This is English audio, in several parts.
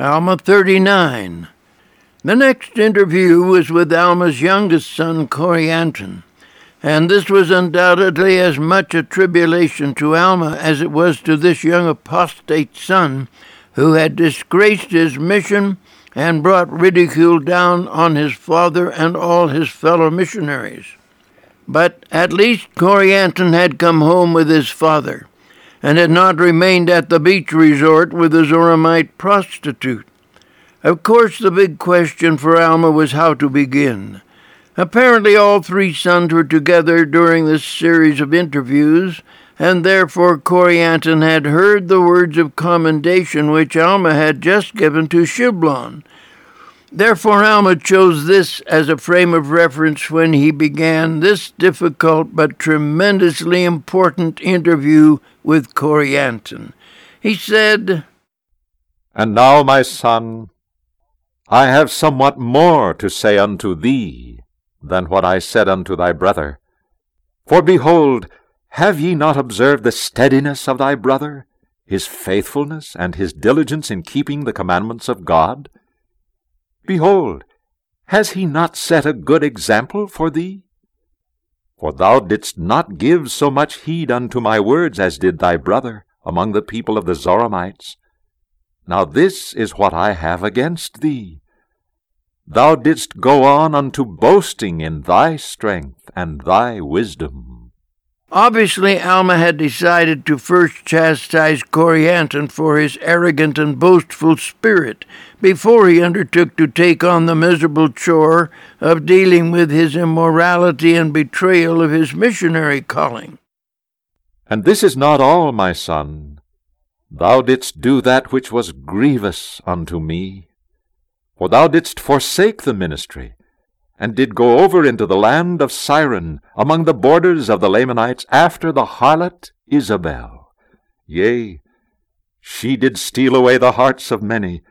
Alma 39. The next interview was with Alma's youngest son, Corianton, and this was undoubtedly as much a tribulation to Alma as it was to this young apostate son who had disgraced his mission and brought ridicule down on his father and all his fellow missionaries. But at least Corianton had come home with his father and had not remained at the beach resort with a Zoramite prostitute. Of course, the big question for Alma was how to begin. Apparently, all three sons were together during this series of interviews, and therefore Corianton had heard the words of commendation which Alma had just given to Shiblon, Therefore, Alma chose this as a frame of reference when he began this difficult but tremendously important interview with Corianton. He said, And now, my son, I have somewhat more to say unto thee than what I said unto thy brother. For behold, have ye not observed the steadiness of thy brother, his faithfulness, and his diligence in keeping the commandments of God? Behold, has he not set a good example for thee? For thou didst not give so much heed unto my words as did thy brother among the people of the Zoramites. Now this is what I have against thee. Thou didst go on unto boasting in thy strength and thy wisdom. Obviously, Alma had decided to first chastise Corianton for his arrogant and boastful spirit before he undertook to take on the miserable chore of dealing with his immorality and betrayal of his missionary calling. And this is not all, my son. Thou didst do that which was grievous unto me. For thou didst forsake the ministry, and did go over into the land of Siron, among the borders of the Lamanites, after the harlot Isabel. Yea, she did steal away the hearts of many.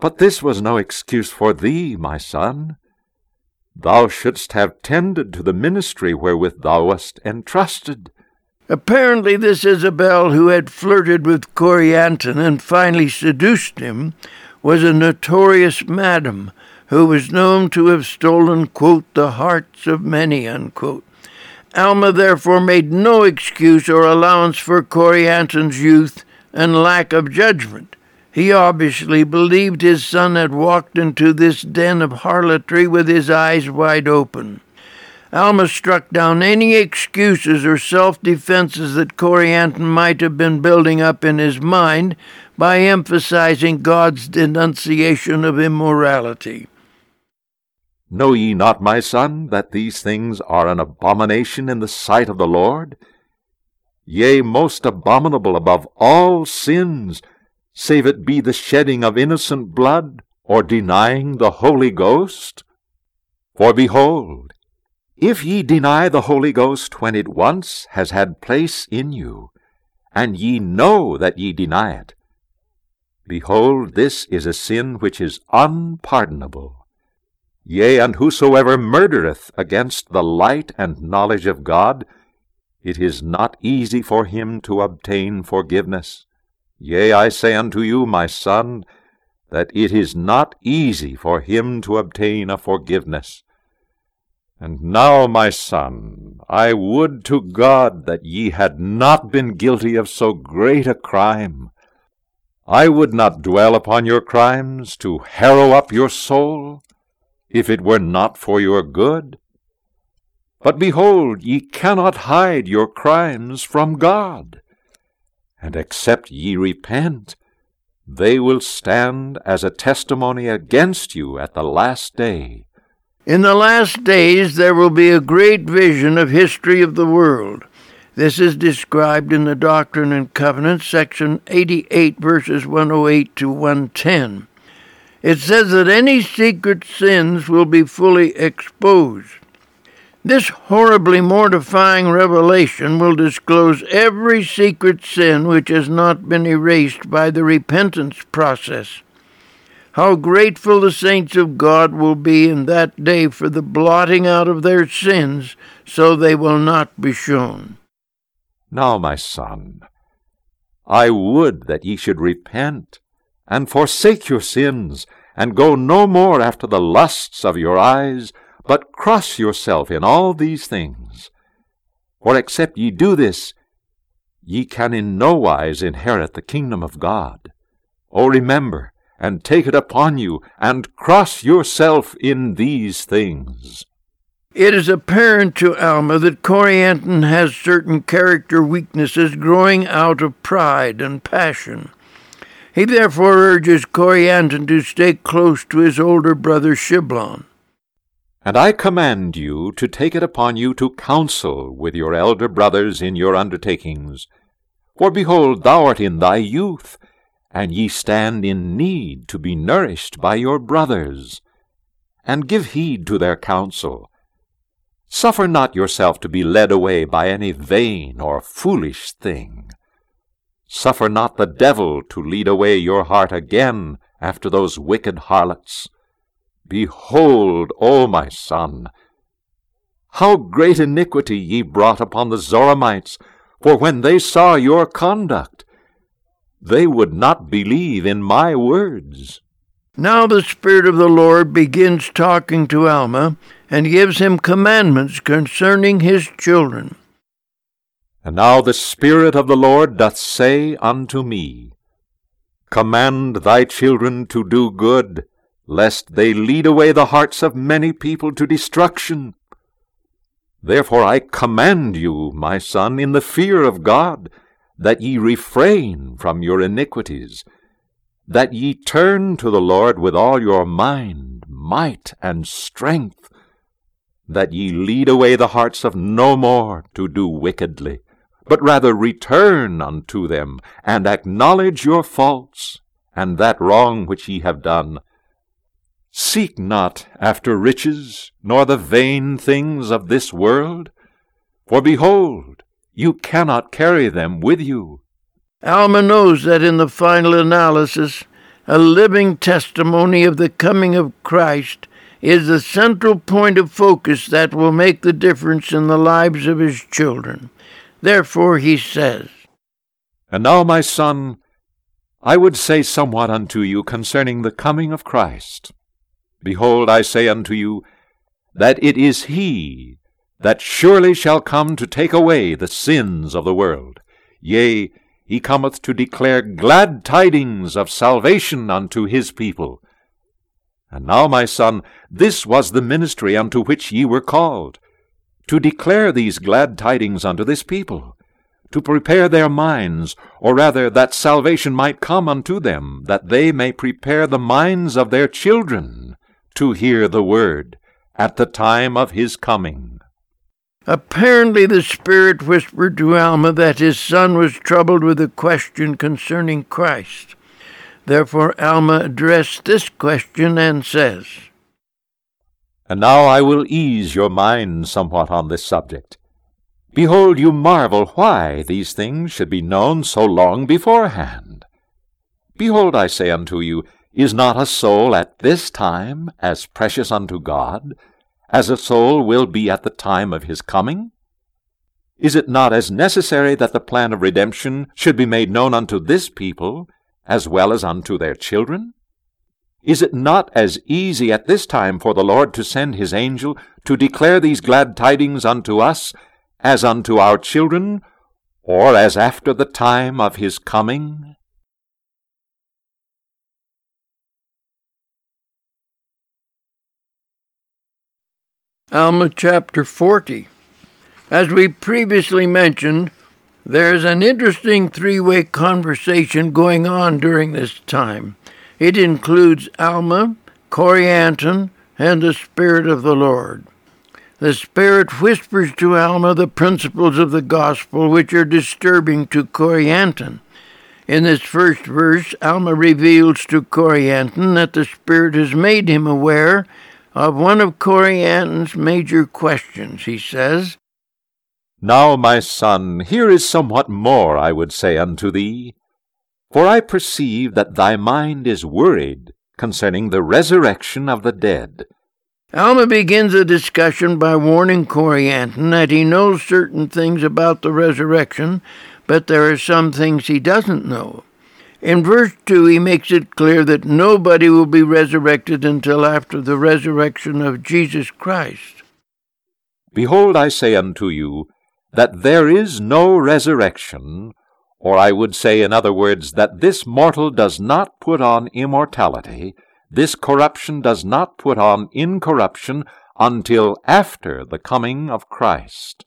But this was no excuse for thee, my son. Thou shouldst have tended to the ministry wherewith thou wast entrusted. Apparently, this Isabel, who had flirted with Corianton and finally seduced him, was a notorious madam who was known to have stolen, quote, the hearts of many, unquote. Alma therefore made no excuse or allowance for Corianton's youth and lack of judgment. He obviously believed his son had walked into this den of harlotry with his eyes wide open. Alma struck down any excuses or self defenses that Corianton might have been building up in his mind by emphasizing God's denunciation of immorality. Know ye not, my son, that these things are an abomination in the sight of the Lord? Yea, most abominable above all sins, save it be the shedding of innocent blood, or denying the Holy Ghost? For behold, if ye deny the Holy Ghost when it once has had place in you, and ye know that ye deny it, behold, this is a sin which is unpardonable. Yea, and whosoever murdereth against the light and knowledge of God, it is not easy for him to obtain forgiveness. Yea, I say unto you, my son, that it is not easy for him to obtain a forgiveness. And now, my son, I would to God that ye had not been guilty of so great a crime. I would not dwell upon your crimes to harrow up your soul if it were not for your good. But behold, ye cannot hide your crimes from God. And except ye repent, they will stand as a testimony against you at the last day. In the last days there will be a great vision of history of the world. This is described in the Doctrine and Covenants, section 88, verses 108 to 110. It says that any secret sins will be fully exposed. This horribly mortifying revelation will disclose every secret sin which has not been erased by the repentance process. How grateful the saints of God will be in that day for the blotting out of their sins so they will not be shown. Now, my son, I would that ye should repent and forsake your sins, and go no more after the lusts of your eyes, but cross yourself in all these things. For except ye do this, ye can in no wise inherit the kingdom of God. O remember, and take it upon you, and cross yourself in these things. It is apparent to Alma that Corianton has certain character weaknesses growing out of pride and passion. He therefore urges Corianton to stay close to his older brother Shiblon. And I command you to take it upon you to counsel with your elder brothers in your undertakings. For behold, thou art in thy youth, and ye stand in need to be nourished by your brothers. And give heed to their counsel. Suffer not yourself to be led away by any vain or foolish thing. Suffer not the devil to lead away your heart again after those wicked harlots. Behold, O my son, how great iniquity ye brought upon the Zoramites, for when they saw your conduct, they would not believe in my words. Now the Spirit of the Lord begins talking to Alma and gives him commandments concerning his children. And now the Spirit of the Lord doth say unto me, Command thy children to do good, lest they lead away the hearts of many people to destruction. Therefore I command you, my son, in the fear of God, that ye refrain from your iniquities, that ye turn to the Lord with all your mind, might, and strength, that ye lead away the hearts of no more to do wickedly, but rather return unto them, and acknowledge your faults, and that wrong which ye have done. Seek not after riches, nor the vain things of this world, for behold, you cannot carry them with you. Alma knows that in the final analysis, a living testimony of the coming of Christ is the central point of focus that will make the difference in the lives of his children. Therefore he says, And now, my son, I would say somewhat unto you concerning the coming of Christ. Behold, I say unto you, that it is he that surely shall come to take away the sins of the world. Yea, he cometh to declare glad tidings of salvation unto his people and now, my son, this was the ministry unto which ye were called, to declare these glad tidings unto this people, to prepare their minds, or rather that salvation might come unto them, that they may prepare the minds of their children to hear the word at the time of his coming. Apparently, the Spirit whispered to Alma that his son was troubled with a question concerning Christ. Therefore, Alma addressed this question and says, And now I will ease your mind somewhat on this subject. Behold, you marvel why these things should be known so long beforehand. Behold, I say unto you, is not a soul at this time as precious unto God as a soul will be at the time of his coming? Is it not as necessary that the plan of redemption should be made known unto this people as well as unto their children? Is it not as easy at this time for the Lord to send his angel to declare these glad tidings unto us as unto our children, or as after the time of his coming? Alma chapter 40. As we previously mentioned, there's an interesting three way conversation going on during this time. It includes Alma, Corianton, and the Spirit of the Lord. The Spirit whispers to Alma the principles of the gospel which are disturbing to Corianton. In this first verse, Alma reveals to Corianton that the Spirit has made him aware of one of Corianton's major questions. He says, now, my son, here is somewhat more I would say unto thee. For I perceive that thy mind is worried concerning the resurrection of the dead. Alma begins the discussion by warning Corianton that he knows certain things about the resurrection, but there are some things he doesn't know. In verse 2, he makes it clear that nobody will be resurrected until after the resurrection of Jesus Christ. Behold, I say unto you, that there is no resurrection, or I would say, in other words, that this mortal does not put on immortality, this corruption does not put on incorruption until after the coming of Christ.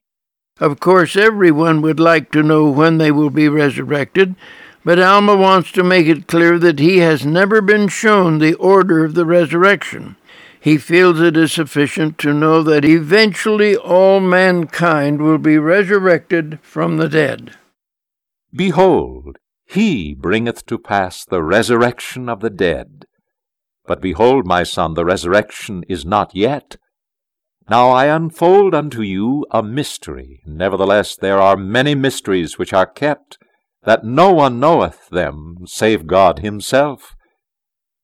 Of course, everyone would like to know when they will be resurrected, but Alma wants to make it clear that he has never been shown the order of the resurrection. He feels it is sufficient to know that eventually all mankind will be resurrected from the dead. Behold, he bringeth to pass the resurrection of the dead. But behold, my son, the resurrection is not yet. Now I unfold unto you a mystery. Nevertheless, there are many mysteries which are kept, that no one knoweth them, save God himself.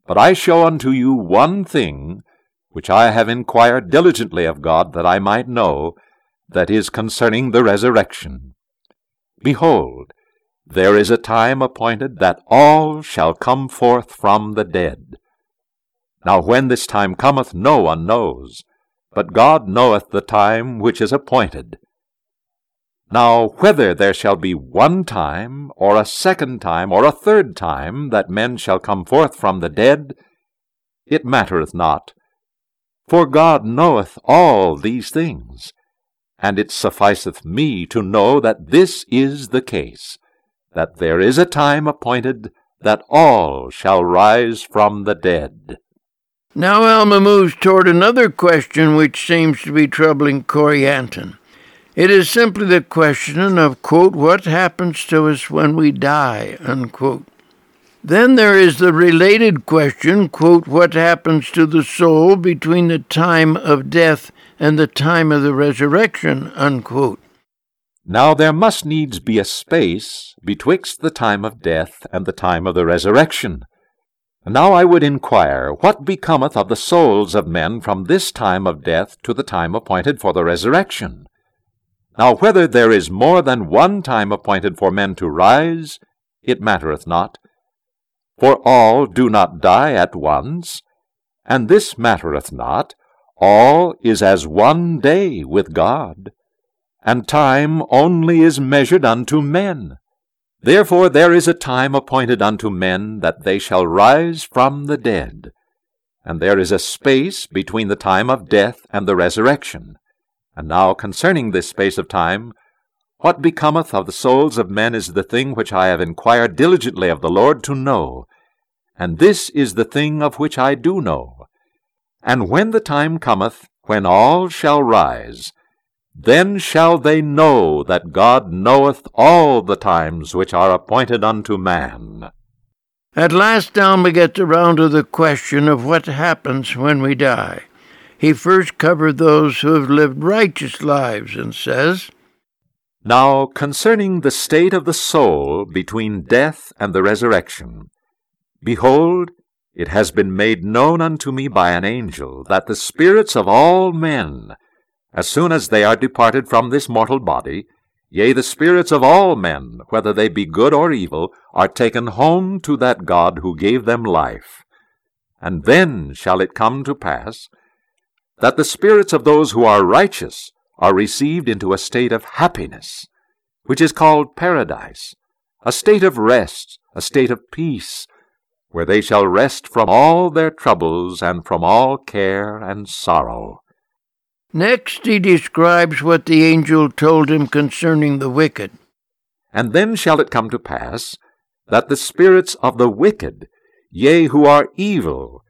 But I show unto you one thing, which I have inquired diligently of God, that I might know, that is concerning the resurrection. Behold, there is a time appointed that all shall come forth from the dead. Now when this time cometh, no one knows, but God knoweth the time which is appointed. Now whether there shall be one time, or a second time, or a third time, that men shall come forth from the dead, it mattereth not. For God knoweth all these things, and it sufficeth me to know that this is the case that there is a time appointed that all shall rise from the dead. Now Alma moves toward another question which seems to be troubling Corianton. It is simply the question of, quote, what happens to us when we die, unquote. Then there is the related question, quote, what happens to the soul between the time of death and the time of the resurrection, unquote. Now there must needs be a space betwixt the time of death and the time of the resurrection. Now I would inquire, what becometh of the souls of men from this time of death to the time appointed for the resurrection? Now whether there is more than one time appointed for men to rise, it mattereth not. For all do not die at once, and this mattereth not. All is as one day with God and time only is measured unto men. Therefore there is a time appointed unto men that they shall rise from the dead, and there is a space between the time of death and the resurrection. And now concerning this space of time, what becometh of the souls of men is the thing which I have inquired diligently of the Lord to know, and this is the thing of which I do know. And when the time cometh, when all shall rise, then shall they know that God knoweth all the times which are appointed unto man. At last Alma gets around to the question of what happens when we die. He first covered those who have lived righteous lives and says, Now concerning the state of the soul between death and the resurrection, behold, it has been made known unto me by an angel that the spirits of all men as soon as they are departed from this mortal body, yea, the spirits of all men, whether they be good or evil, are taken home to that God who gave them life. And then shall it come to pass that the spirits of those who are righteous are received into a state of happiness, which is called paradise, a state of rest, a state of peace, where they shall rest from all their troubles and from all care and sorrow. Next he describes what the angel told him concerning the wicked. And then shall it come to pass that the spirits of the wicked, yea, who are evil,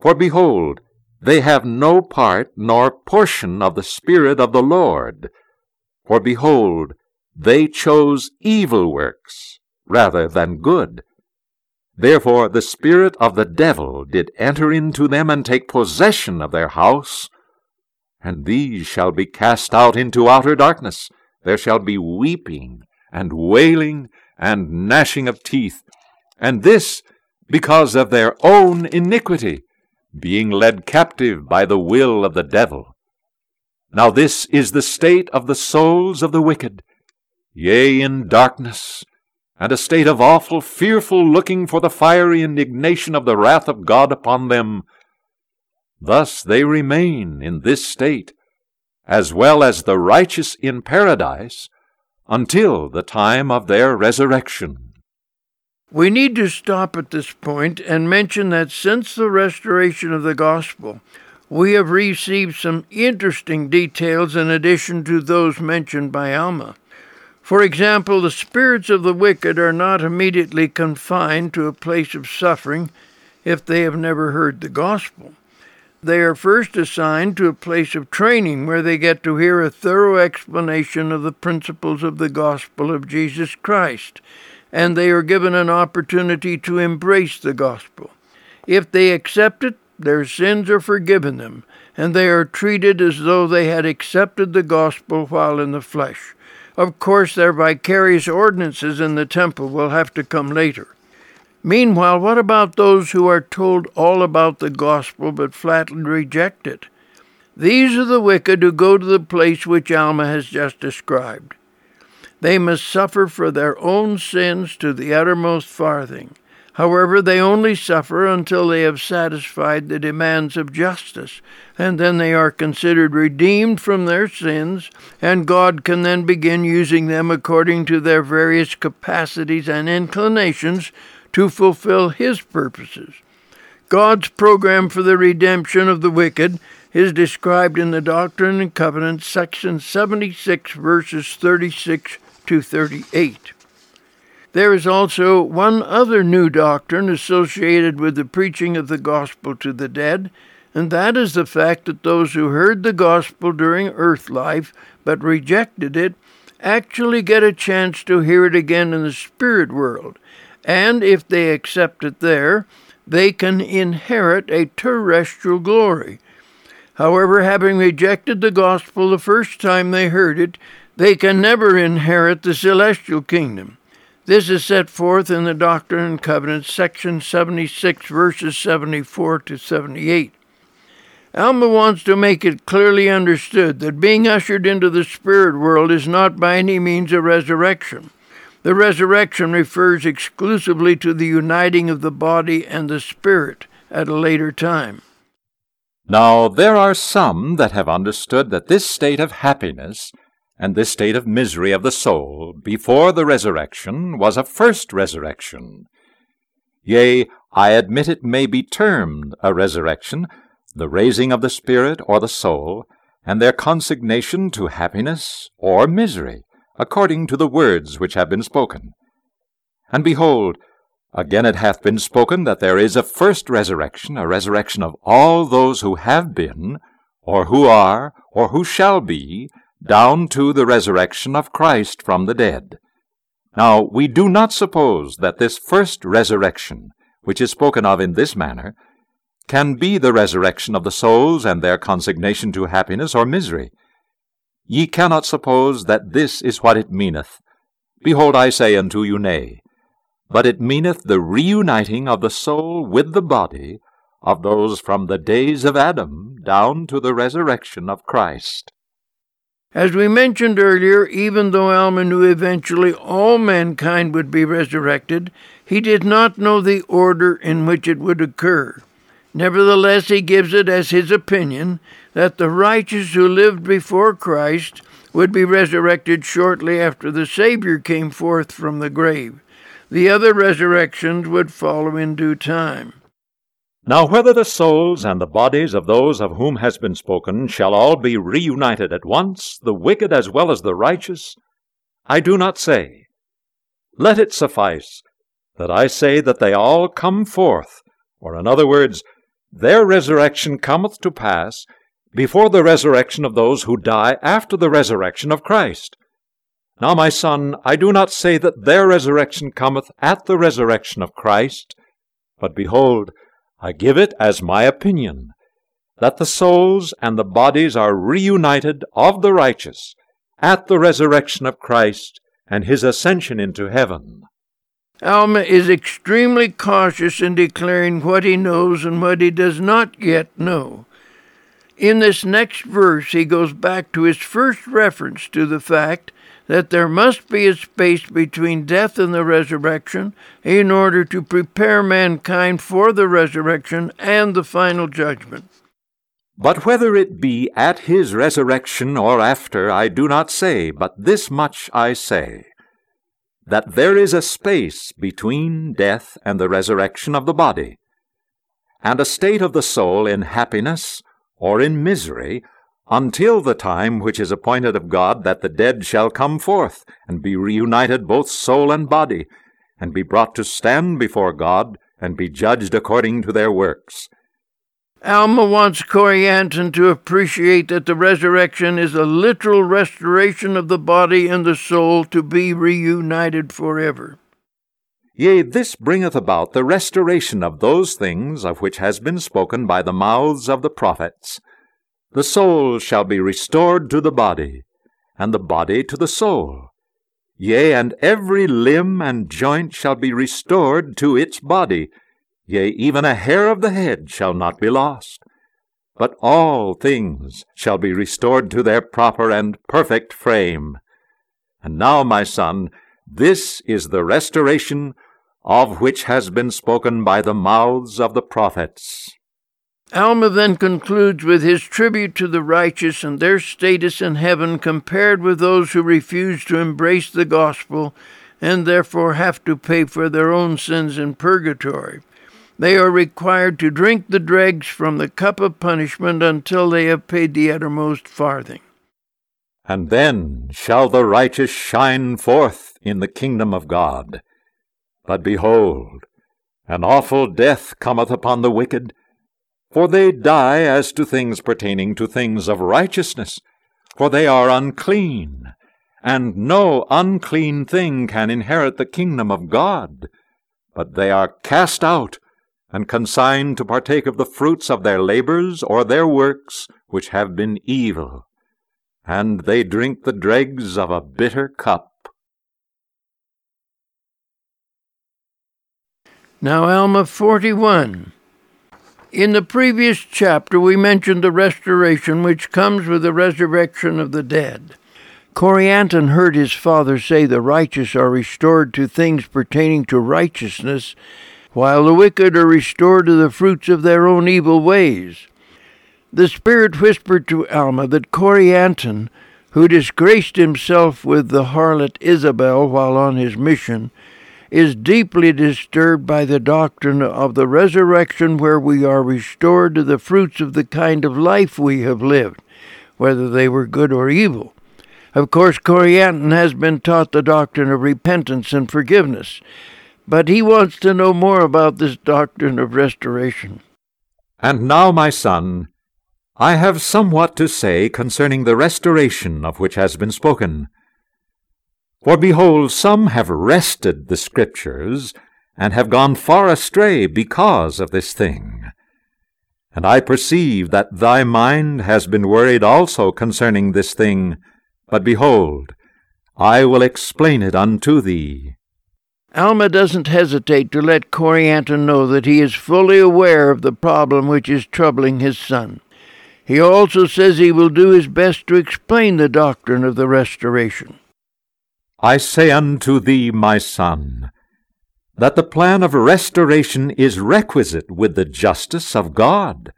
for behold, they have no part nor portion of the Spirit of the Lord. For behold, they chose evil works rather than good. Therefore the spirit of the devil did enter into them and take possession of their house, and these shall be cast out into outer darkness. There shall be weeping, and wailing, and gnashing of teeth, and this because of their own iniquity, being led captive by the will of the devil. Now this is the state of the souls of the wicked, yea, in darkness, and a state of awful, fearful looking for the fiery indignation of the wrath of God upon them. Thus they remain in this state, as well as the righteous in paradise, until the time of their resurrection. We need to stop at this point and mention that since the restoration of the gospel, we have received some interesting details in addition to those mentioned by Alma. For example, the spirits of the wicked are not immediately confined to a place of suffering if they have never heard the gospel. They are first assigned to a place of training where they get to hear a thorough explanation of the principles of the gospel of Jesus Christ, and they are given an opportunity to embrace the gospel. If they accept it, their sins are forgiven them, and they are treated as though they had accepted the gospel while in the flesh. Of course, their vicarious ordinances in the temple will have to come later. Meanwhile, what about those who are told all about the gospel but flatly reject it? These are the wicked who go to the place which Alma has just described. They must suffer for their own sins to the uttermost farthing. However, they only suffer until they have satisfied the demands of justice, and then they are considered redeemed from their sins, and God can then begin using them according to their various capacities and inclinations to fulfill His purposes. God's program for the redemption of the wicked is described in the Doctrine and Covenants, section 76, verses 36 to 38. There is also one other new doctrine associated with the preaching of the gospel to the dead, and that is the fact that those who heard the gospel during earth life but rejected it actually get a chance to hear it again in the spirit world, and if they accept it there, they can inherit a terrestrial glory. However, having rejected the gospel the first time they heard it, they can never inherit the celestial kingdom. This is set forth in the Doctrine and Covenants, section 76, verses 74 to 78. Alma wants to make it clearly understood that being ushered into the spirit world is not by any means a resurrection. The resurrection refers exclusively to the uniting of the body and the spirit at a later time. Now, there are some that have understood that this state of happiness and this state of misery of the soul before the resurrection was a first resurrection. Yea, I admit it may be termed a resurrection, the raising of the spirit or the soul, and their consignation to happiness or misery, according to the words which have been spoken. And behold, again it hath been spoken that there is a first resurrection, a resurrection of all those who have been, or who are, or who shall be, down to the resurrection of Christ from the dead. Now, we do not suppose that this first resurrection, which is spoken of in this manner, can be the resurrection of the souls and their consignation to happiness or misery. Ye cannot suppose that this is what it meaneth. Behold, I say unto you, Nay. But it meaneth the reuniting of the soul with the body of those from the days of Adam down to the resurrection of Christ. As we mentioned earlier, even though Alma knew eventually all mankind would be resurrected, he did not know the order in which it would occur. Nevertheless, he gives it as his opinion that the righteous who lived before Christ would be resurrected shortly after the Savior came forth from the grave. The other resurrections would follow in due time. Now whether the souls and the bodies of those of whom has been spoken shall all be reunited at once, the wicked as well as the righteous, I do not say. Let it suffice that I say that they all come forth, or in other words, their resurrection cometh to pass before the resurrection of those who die after the resurrection of Christ. Now, my son, I do not say that their resurrection cometh at the resurrection of Christ, but behold, I give it as my opinion that the souls and the bodies are reunited of the righteous at the resurrection of Christ and his ascension into heaven. Alma is extremely cautious in declaring what he knows and what he does not yet know. In this next verse, he goes back to his first reference to the fact that there must be a space between death and the resurrection in order to prepare mankind for the resurrection and the final judgment. But whether it be at his resurrection or after, I do not say, but this much I say that there is a space between death and the resurrection of the body, and a state of the soul in happiness or in misery until the time which is appointed of God that the dead shall come forth, and be reunited both soul and body, and be brought to stand before God, and be judged according to their works. Alma wants Corianton to appreciate that the resurrection is a literal restoration of the body and the soul to be reunited forever. Yea, this bringeth about the restoration of those things of which has been spoken by the mouths of the prophets, the soul shall be restored to the body, and the body to the soul. Yea, and every limb and joint shall be restored to its body. Yea, even a hair of the head shall not be lost. But all things shall be restored to their proper and perfect frame. And now, my son, this is the restoration of which has been spoken by the mouths of the prophets. Alma then concludes with his tribute to the righteous and their status in heaven compared with those who refuse to embrace the gospel and therefore have to pay for their own sins in purgatory. They are required to drink the dregs from the cup of punishment until they have paid the uttermost farthing. And then shall the righteous shine forth in the kingdom of God. But behold, an awful death cometh upon the wicked for they die as to things pertaining to things of righteousness, for they are unclean, and no unclean thing can inherit the kingdom of God. But they are cast out, and consigned to partake of the fruits of their labors or their works which have been evil. And they drink the dregs of a bitter cup. Now, Alma 41. In the previous chapter, we mentioned the restoration which comes with the resurrection of the dead. Corianton heard his father say the righteous are restored to things pertaining to righteousness, while the wicked are restored to the fruits of their own evil ways. The Spirit whispered to Alma that Corianton, who disgraced himself with the harlot Isabel while on his mission, is deeply disturbed by the doctrine of the resurrection, where we are restored to the fruits of the kind of life we have lived, whether they were good or evil. Of course, Corianton has been taught the doctrine of repentance and forgiveness, but he wants to know more about this doctrine of restoration. And now, my son, I have somewhat to say concerning the restoration of which has been spoken. For behold, some have wrested the Scriptures, and have gone far astray because of this thing. And I perceive that thy mind has been worried also concerning this thing, but behold, I will explain it unto thee. Alma doesn't hesitate to let Corianton know that he is fully aware of the problem which is troubling his son. He also says he will do his best to explain the doctrine of the restoration. I say unto thee, my son, that the plan of restoration is requisite with the justice of God.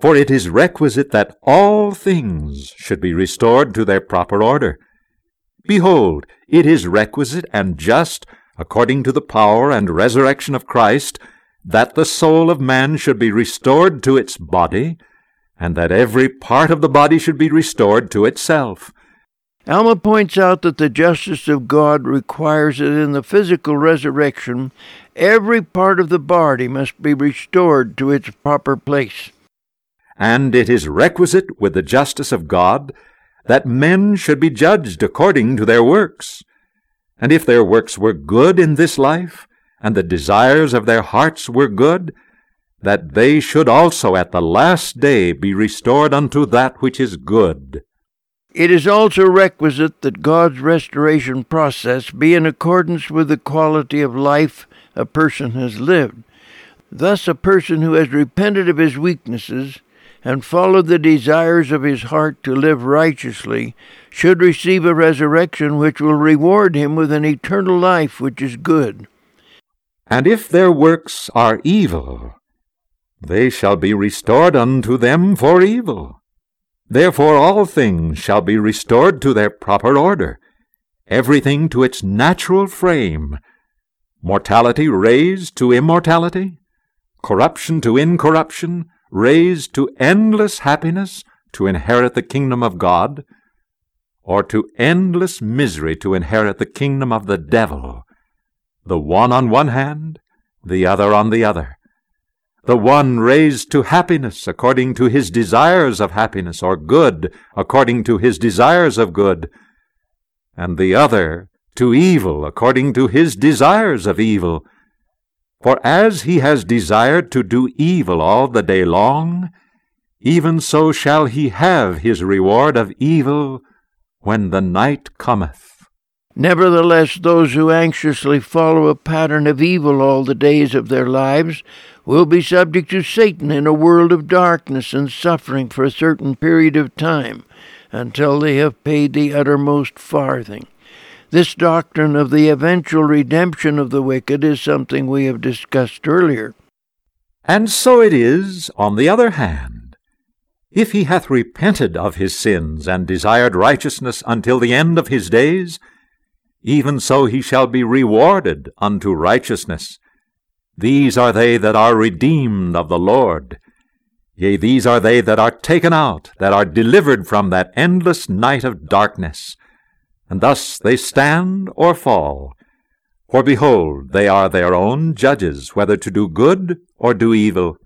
For it is requisite that all things should be restored to their proper order. Behold, it is requisite and just, according to the power and resurrection of Christ, that the soul of man should be restored to its body, and that every part of the body should be restored to itself. Alma points out that the justice of God requires that in the physical resurrection, every part of the body must be restored to its proper place. And it is requisite with the justice of God that men should be judged according to their works. And if their works were good in this life, and the desires of their hearts were good, that they should also at the last day be restored unto that which is good. It is also requisite that God's restoration process be in accordance with the quality of life a person has lived. Thus, a person who has repented of his weaknesses and followed the desires of his heart to live righteously should receive a resurrection which will reward him with an eternal life which is good. And if their works are evil, they shall be restored unto them for evil. Therefore all things shall be restored to their proper order, everything to its natural frame, mortality raised to immortality, corruption to incorruption, raised to endless happiness to inherit the kingdom of God, or to endless misery to inherit the kingdom of the devil, the one on one hand, the other on the other. The one raised to happiness according to his desires of happiness, or good according to his desires of good, and the other to evil according to his desires of evil. For as he has desired to do evil all the day long, even so shall he have his reward of evil when the night cometh. Nevertheless, those who anxiously follow a pattern of evil all the days of their lives will be subject to Satan in a world of darkness and suffering for a certain period of time until they have paid the uttermost farthing. This doctrine of the eventual redemption of the wicked is something we have discussed earlier. And so it is, on the other hand. If he hath repented of his sins and desired righteousness until the end of his days, even so he shall be rewarded unto righteousness. These are they that are redeemed of the Lord. Yea, these are they that are taken out, that are delivered from that endless night of darkness and thus they stand or fall. For behold, they are their own judges, whether to do good or do evil.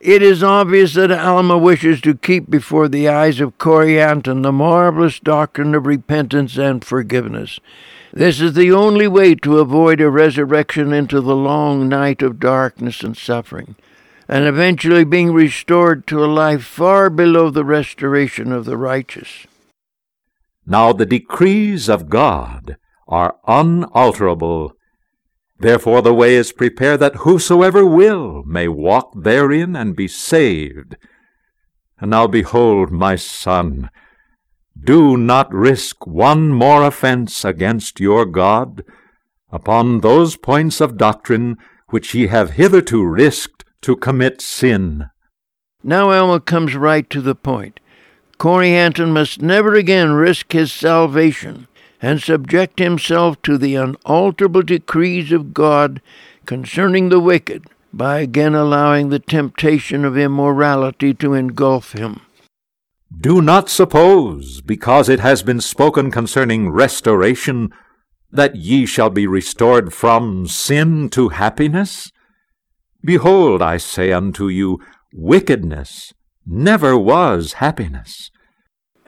It is obvious that Alma wishes to keep before the eyes of Corianton the marvelous doctrine of repentance and forgiveness. This is the only way to avoid a resurrection into the long night of darkness and suffering, and eventually being restored to a life far below the restoration of the righteous. Now the decrees of God are unalterable. Therefore the way is prepared that whosoever will may walk therein and be saved. And now behold, my son, do not risk one more offence against your God upon those points of doctrine which ye have hitherto risked to commit sin. Now Alma comes right to the point. Corianton must never again risk his salvation and subject himself to the unalterable decrees of God concerning the wicked by again allowing the temptation of immorality to engulf him. Do not suppose, because it has been spoken concerning restoration, that ye shall be restored from sin to happiness. Behold, I say unto you, wickedness never was happiness.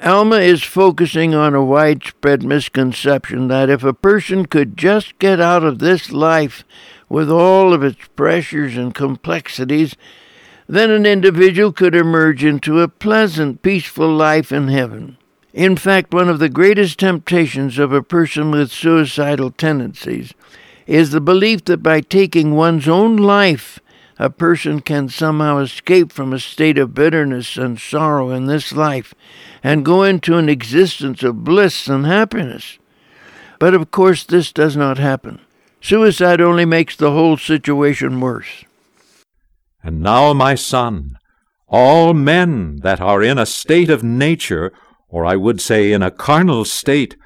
Alma is focusing on a widespread misconception that if a person could just get out of this life with all of its pressures and complexities, then an individual could emerge into a pleasant, peaceful life in heaven. In fact, one of the greatest temptations of a person with suicidal tendencies is the belief that by taking one's own life, a person can somehow escape from a state of bitterness and sorrow in this life and go into an existence of bliss and happiness. But of course, this does not happen. Suicide only makes the whole situation worse. And now, my son, all men that are in a state of nature, or I would say in a carnal state,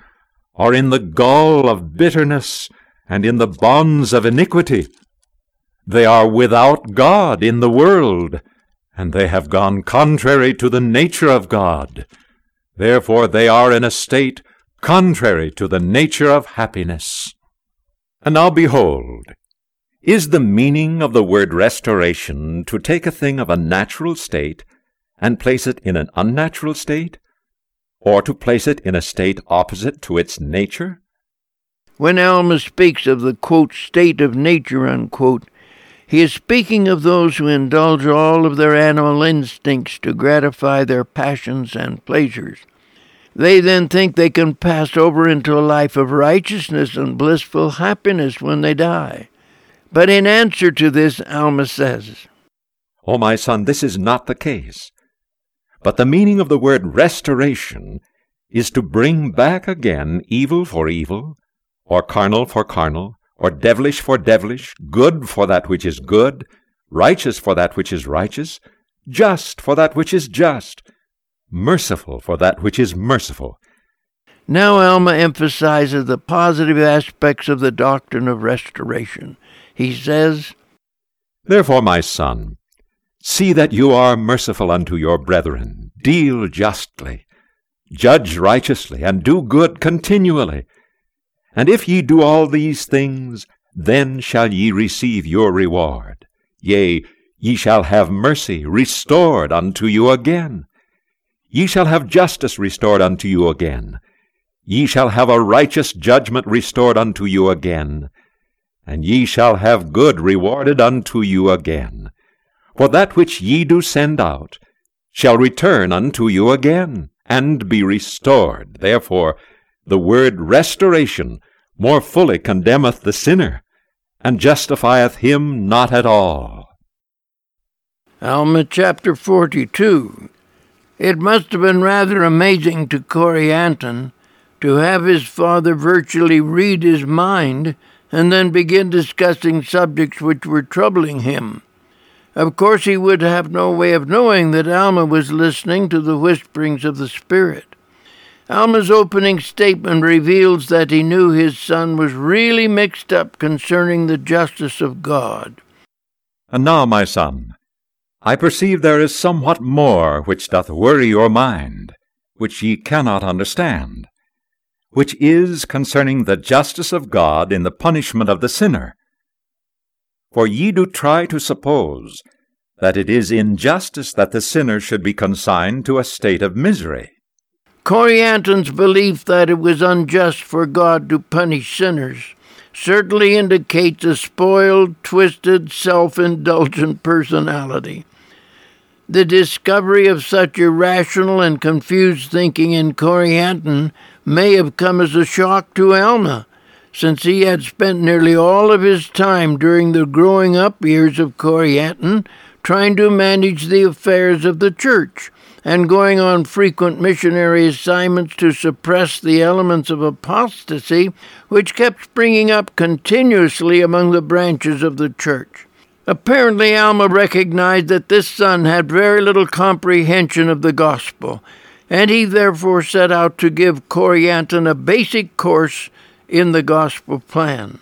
are in the gall of bitterness and in the bonds of iniquity. They are without God in the world, and they have gone contrary to the nature of God. Therefore they are in a state contrary to the nature of happiness. And now behold, is the meaning of the word restoration to take a thing of a natural state and place it in an unnatural state, or to place it in a state opposite to its nature? When Alma speaks of the quote, state of nature, unquote, he is speaking of those who indulge all of their animal instincts to gratify their passions and pleasures. They then think they can pass over into a life of righteousness and blissful happiness when they die. But in answer to this, Alma says, O oh, my son, this is not the case. But the meaning of the word restoration is to bring back again evil for evil, or carnal for carnal, or devilish for devilish, good for that which is good, righteous for that which is righteous, just for that which is just, merciful for that which is merciful. Now Alma emphasizes the positive aspects of the doctrine of restoration. He says, Therefore, my son, see that you are merciful unto your brethren, deal justly, judge righteously, and do good continually. And if ye do all these things, then shall ye receive your reward. Yea, ye shall have mercy restored unto you again. Ye shall have justice restored unto you again. Ye shall have a righteous judgment restored unto you again. And ye shall have good rewarded unto you again. For that which ye do send out shall return unto you again, and be restored. Therefore, the word restoration more fully condemneth the sinner, and justifieth him not at all. Alma chapter 42. It must have been rather amazing to Corianton to have his father virtually read his mind and then begin discussing subjects which were troubling him. Of course, he would have no way of knowing that Alma was listening to the whisperings of the Spirit. Alma's opening statement reveals that he knew his son was really mixed up concerning the justice of God. And now, my son, I perceive there is somewhat more which doth worry your mind, which ye cannot understand, which is concerning the justice of God in the punishment of the sinner. For ye do try to suppose that it is injustice that the sinner should be consigned to a state of misery. Corianton's belief that it was unjust for God to punish sinners certainly indicates a spoiled, twisted, self indulgent personality. The discovery of such irrational and confused thinking in Corianton may have come as a shock to Alma, since he had spent nearly all of his time during the growing up years of Corianton trying to manage the affairs of the church and going on frequent missionary assignments to suppress the elements of apostasy which kept springing up continuously among the branches of the church. Apparently, Alma recognized that this son had very little comprehension of the gospel, and he therefore set out to give Corianton a basic course in the gospel plan.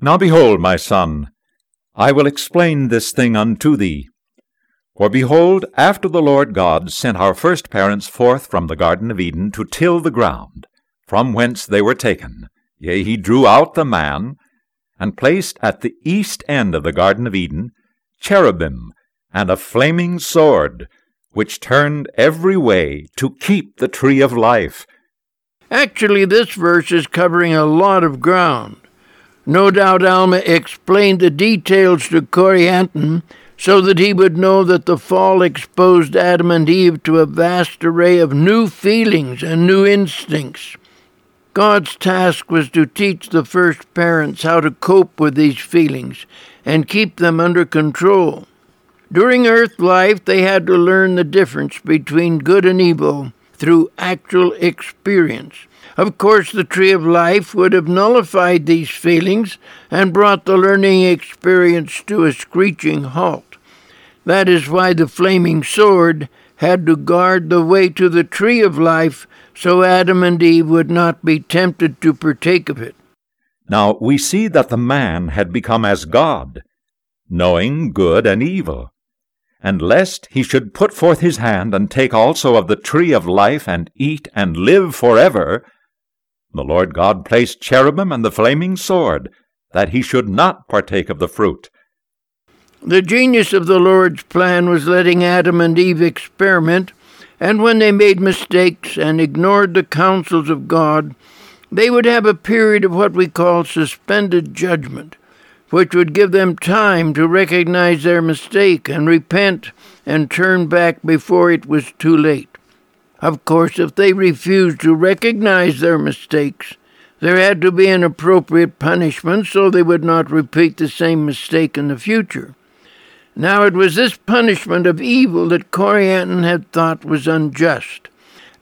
Now behold, my son, I will explain this thing unto thee. For behold, after the Lord God sent our first parents forth from the Garden of Eden to till the ground, from whence they were taken, yea, he drew out the man, and placed at the east end of the Garden of Eden cherubim and a flaming sword, which turned every way to keep the tree of life. Actually, this verse is covering a lot of ground. No doubt Alma explained the details to Corianton so that he would know that the fall exposed Adam and Eve to a vast array of new feelings and new instincts. God's task was to teach the first parents how to cope with these feelings and keep them under control. During earth life, they had to learn the difference between good and evil through actual experience. Of course, the tree of life would have nullified these feelings and brought the learning experience to a screeching halt. That is why the flaming sword had to guard the way to the tree of life so Adam and Eve would not be tempted to partake of it. Now we see that the man had become as God, knowing good and evil. And lest he should put forth his hand and take also of the tree of life and eat and live forever, the Lord God placed cherubim and the flaming sword, that he should not partake of the fruit. The genius of the Lord's plan was letting Adam and Eve experiment, and when they made mistakes and ignored the counsels of God, they would have a period of what we call suspended judgment, which would give them time to recognize their mistake and repent and turn back before it was too late. Of course, if they refused to recognize their mistakes, there had to be an appropriate punishment so they would not repeat the same mistake in the future. Now it was this punishment of evil that Corianton had thought was unjust.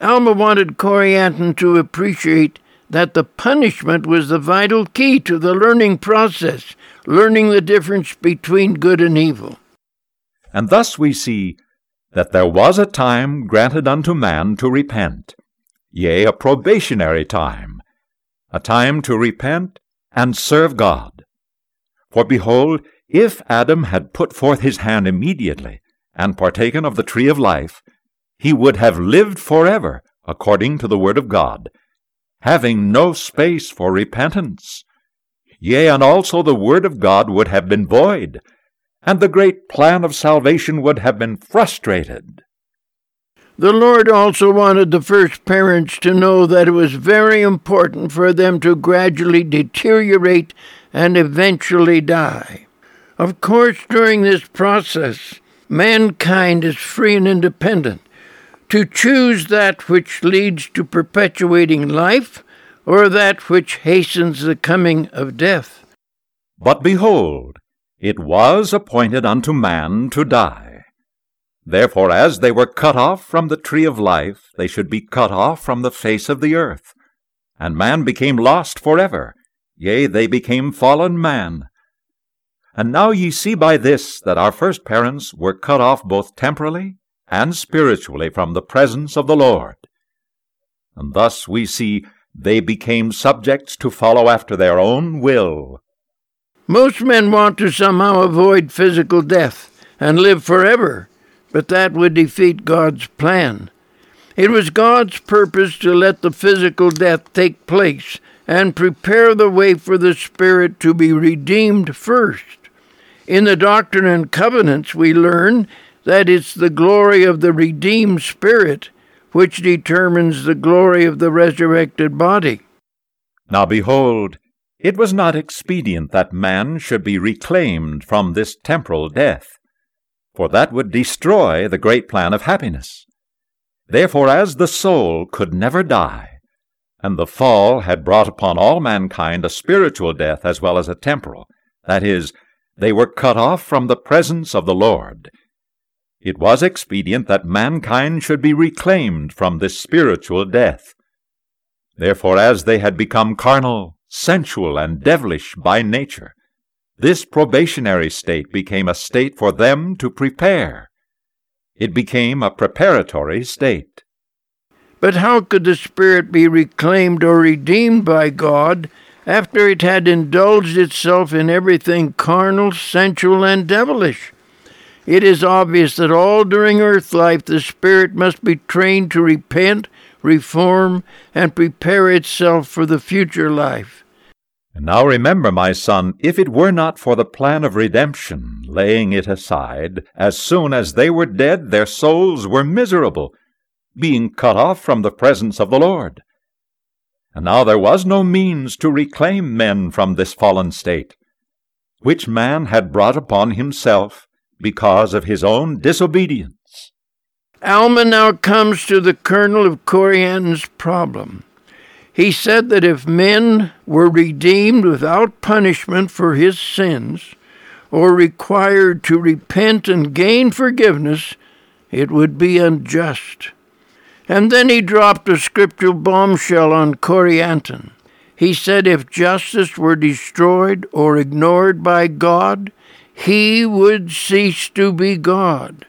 Alma wanted Corianton to appreciate that the punishment was the vital key to the learning process, learning the difference between good and evil. And thus we see that there was a time granted unto man to repent, yea, a probationary time, a time to repent and serve God. For behold, if Adam had put forth his hand immediately and partaken of the tree of life, he would have lived forever, according to the word of God, having no space for repentance. Yea, and also the word of God would have been void, and the great plan of salvation would have been frustrated. The Lord also wanted the first parents to know that it was very important for them to gradually deteriorate and eventually die. Of course, during this process, mankind is free and independent to choose that which leads to perpetuating life or that which hastens the coming of death. But behold, it was appointed unto man to die. Therefore, as they were cut off from the tree of life, they should be cut off from the face of the earth. And man became lost forever, yea, they became fallen man. And now ye see by this that our first parents were cut off both temporally and spiritually from the presence of the Lord. And thus we see they became subjects to follow after their own will. Most men want to somehow avoid physical death and live forever, but that would defeat God's plan. It was God's purpose to let the physical death take place and prepare the way for the spirit to be redeemed first. In the Doctrine and Covenants, we learn that it's the glory of the redeemed spirit which determines the glory of the resurrected body. Now behold, it was not expedient that man should be reclaimed from this temporal death, for that would destroy the great plan of happiness. Therefore, as the soul could never die, and the fall had brought upon all mankind a spiritual death as well as a temporal, that is, they were cut off from the presence of the Lord, it was expedient that mankind should be reclaimed from this spiritual death. Therefore, as they had become carnal, sensual, and devilish by nature, this probationary state became a state for them to prepare. It became a preparatory state. But how could the spirit be reclaimed or redeemed by God after it had indulged itself in everything carnal, sensual, and devilish? It is obvious that all during earth life the spirit must be trained to repent, reform, and prepare itself for the future life. And now remember, my son, if it were not for the plan of redemption, laying it aside, as soon as they were dead, their souls were miserable, being cut off from the presence of the Lord. And now there was no means to reclaim men from this fallen state, which man had brought upon himself because of his own disobedience. Alma now comes to the kernel of Corianton's problem. He said that if men were redeemed without punishment for his sins, or required to repent and gain forgiveness, it would be unjust. And then he dropped a scriptural bombshell on Corianton. He said if justice were destroyed or ignored by God, he would cease to be God.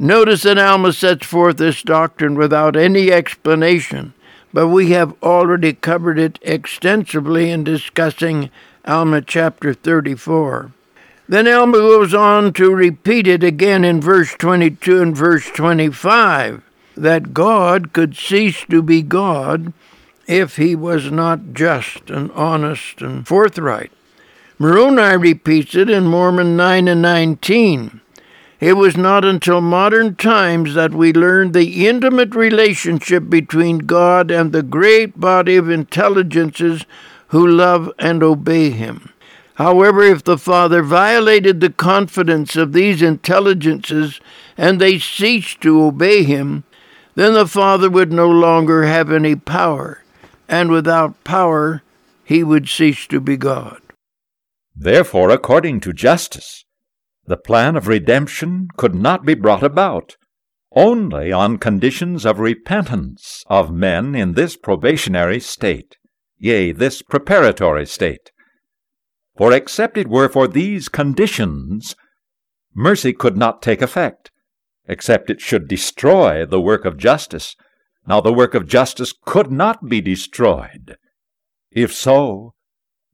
Notice that Alma sets forth this doctrine without any explanation, but we have already covered it extensively in discussing Alma chapter 34. Then Alma goes on to repeat it again in verse 22 and verse 25 that God could cease to be God if he was not just and honest and forthright. Moroni repeats it in Mormon 9 and 19. It was not until modern times that we learned the intimate relationship between God and the great body of intelligences who love and obey Him. However, if the Father violated the confidence of these intelligences and they ceased to obey Him, then the Father would no longer have any power, and without power, He would cease to be God. Therefore, according to justice, The plan of redemption could not be brought about only on conditions of repentance of men in this probationary state, yea, this preparatory state. For except it were for these conditions, mercy could not take effect, except it should destroy the work of justice. Now the work of justice could not be destroyed. If so,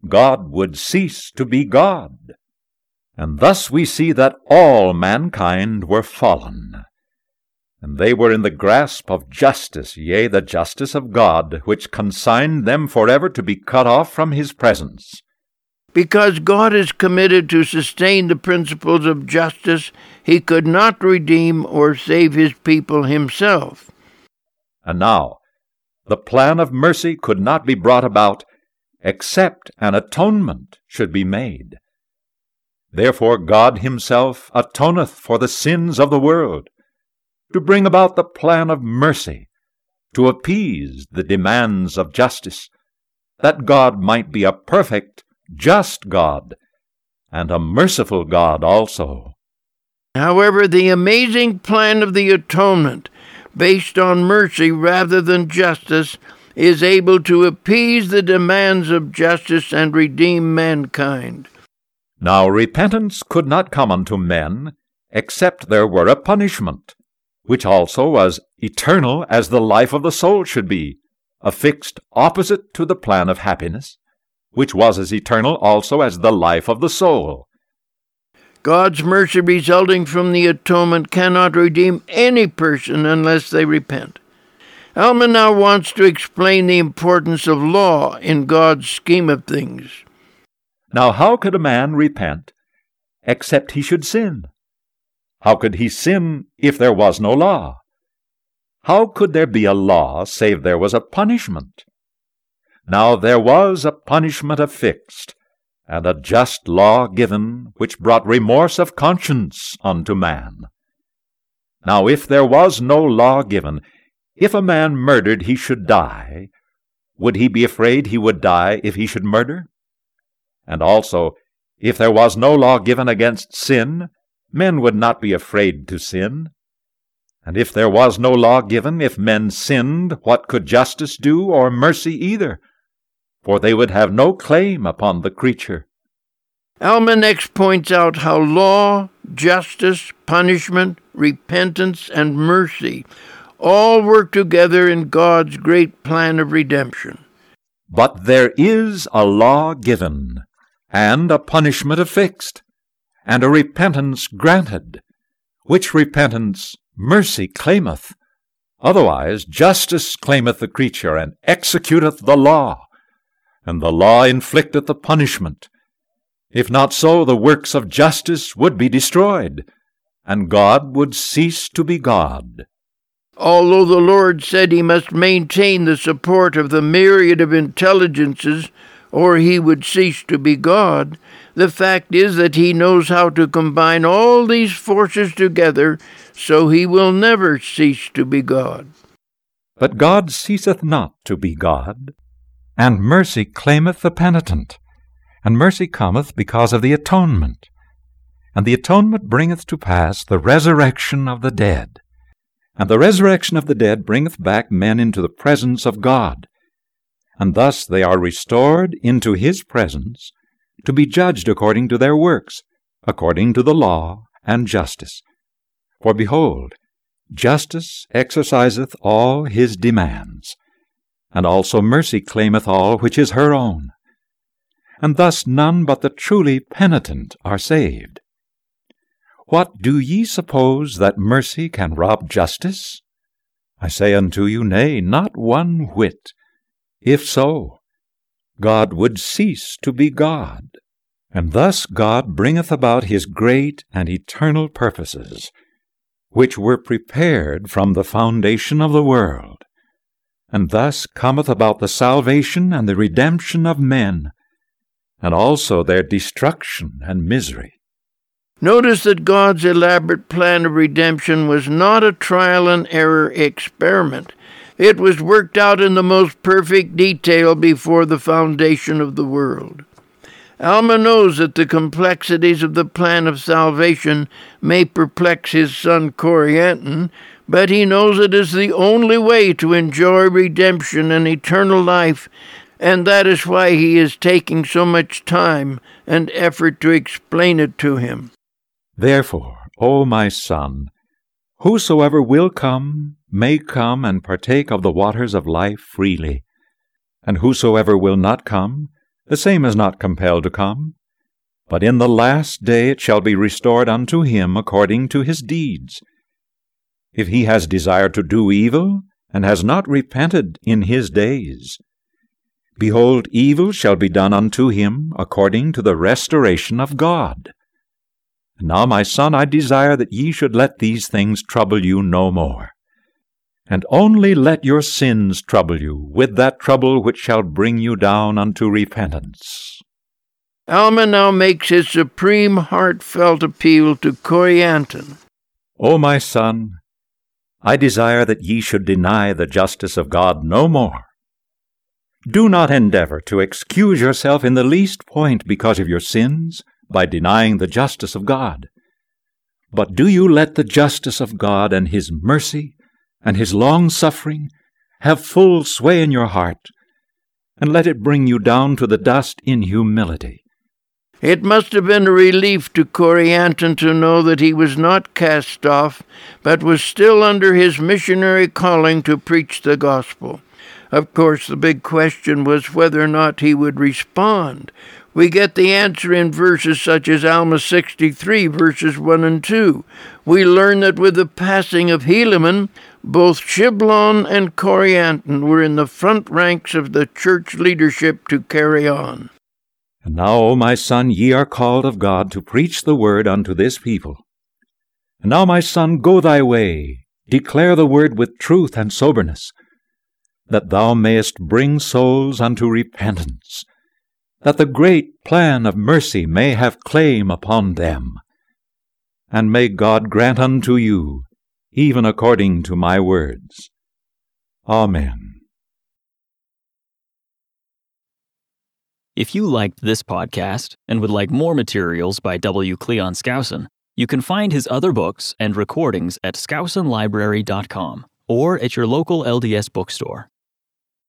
God would cease to be God. And thus we see that all mankind were fallen and they were in the grasp of justice, yea, the justice of God, which consigned them forever to be cut off from his presence. Because God is committed to sustain the principles of justice, he could not redeem or save his people himself. And now, the plan of mercy could not be brought about except an atonement should be made. Therefore God himself atoneth for the sins of the world to bring about the plan of mercy, to appease the demands of justice, that God might be a perfect, just God, and a merciful God also. However, the amazing plan of the atonement, based on mercy rather than justice, is able to appease the demands of justice and redeem mankind. Now repentance could not come unto men except there were a punishment which also was eternal as the life of the soul should be, affixed opposite to the plan of happiness, which was as eternal also as the life of the soul. God's mercy resulting from the atonement cannot redeem any person unless they repent. Alma now wants to explain the importance of law in God's scheme of things. Now, how could a man repent except he should sin? How could he sin if there was no law? How could there be a law save there was a punishment? Now there was a punishment affixed, and a just law given, which brought remorse of conscience unto man. Now if there was no law given, if a man murdered he should die, would he be afraid he would die if he should murder? And also, if there was no law given against sin, men would not be afraid to sin. And if there was no law given, if men sinned, what could justice do, or mercy either? For they would have no claim upon the creature. Alma next points out how law, justice, punishment, repentance, and mercy all work together in God's great plan of redemption. But there is a law given, and a punishment affixed and a repentance granted, which repentance mercy claimeth. Otherwise justice claimeth the creature, and executeth the law, and the law inflicteth the punishment. If not so, the works of justice would be destroyed, and God would cease to be God. Although the Lord said he must maintain the support of the myriad of intelligences, or he would cease to be God, the fact is that he knows how to combine all these forces together, so he will never cease to be God. But God ceaseth not to be God, and mercy claimeth the penitent, and mercy cometh because of the atonement. And the atonement bringeth to pass the resurrection of the dead. And the resurrection of the dead bringeth back men into the presence of God. And thus they are restored into his presence, to be judged according to their works, according to the law and justice. For behold, justice exerciseth all his demands, and also mercy claimeth all which is her own. And thus none but the truly penitent are saved. What do ye suppose that mercy can rob justice? I say unto you, nay, not one whit. If so, God would cease to be God. And thus God bringeth about his great and eternal purposes, which were prepared from the foundation of the world. And thus cometh about the salvation and the redemption of men, and also their destruction and misery. Notice that God's elaborate plan of redemption was not a trial and error experiment. It was worked out in the most perfect detail before the foundation of the world. Alma knows that the complexities of the plan of salvation may perplex his son Corianton, but he knows it is the only way to enjoy redemption and eternal life, and that is why he is taking so much time and effort to explain it to him. Therefore, O my son, whosoever will come may come and partake of the waters of life freely, and whosoever will not come, the same is not compelled to come. But in the last day it shall be restored unto him according to his deeds. If he has desired to do evil, and has not repented in his days, behold, evil shall be done unto him according to the restoration of God. Now, my son, I desire that ye should let these things trouble you no more. And only let your sins trouble you with that trouble which shall bring you down unto repentance. Alma now makes his supreme heartfelt appeal to Corianton. O my son, I desire that ye should deny the justice of God no more. Do not endeavor to excuse yourself in the least point because of your sins by denying the justice of God. But do you let the justice of God and His mercy and His long suffering have full sway in your heart, and let it bring you down to the dust in humility. It must have been a relief to Corianton to know that he was not cast off, but was still under his missionary calling to preach the gospel. Of course, the big question was whether or not he would respond. We get the answer in verses such as Alma 63, verses 1 and 2. We learn that with the passing of Helaman, both Shiblon and Corianton were in the front ranks of the church leadership to carry on. And now, O my son, ye are called of God to preach the word unto this people. And now, my son, go thy way, declare the word with truth and soberness, that thou mayest bring souls unto repentance, that the great plan of mercy may have claim upon them. And may God grant unto you, even according to my words. Amen. If you liked this podcast and would like more materials by W. Cleon Skousen, you can find his other books and recordings at skousenlibrary.com or at your local LDS bookstore.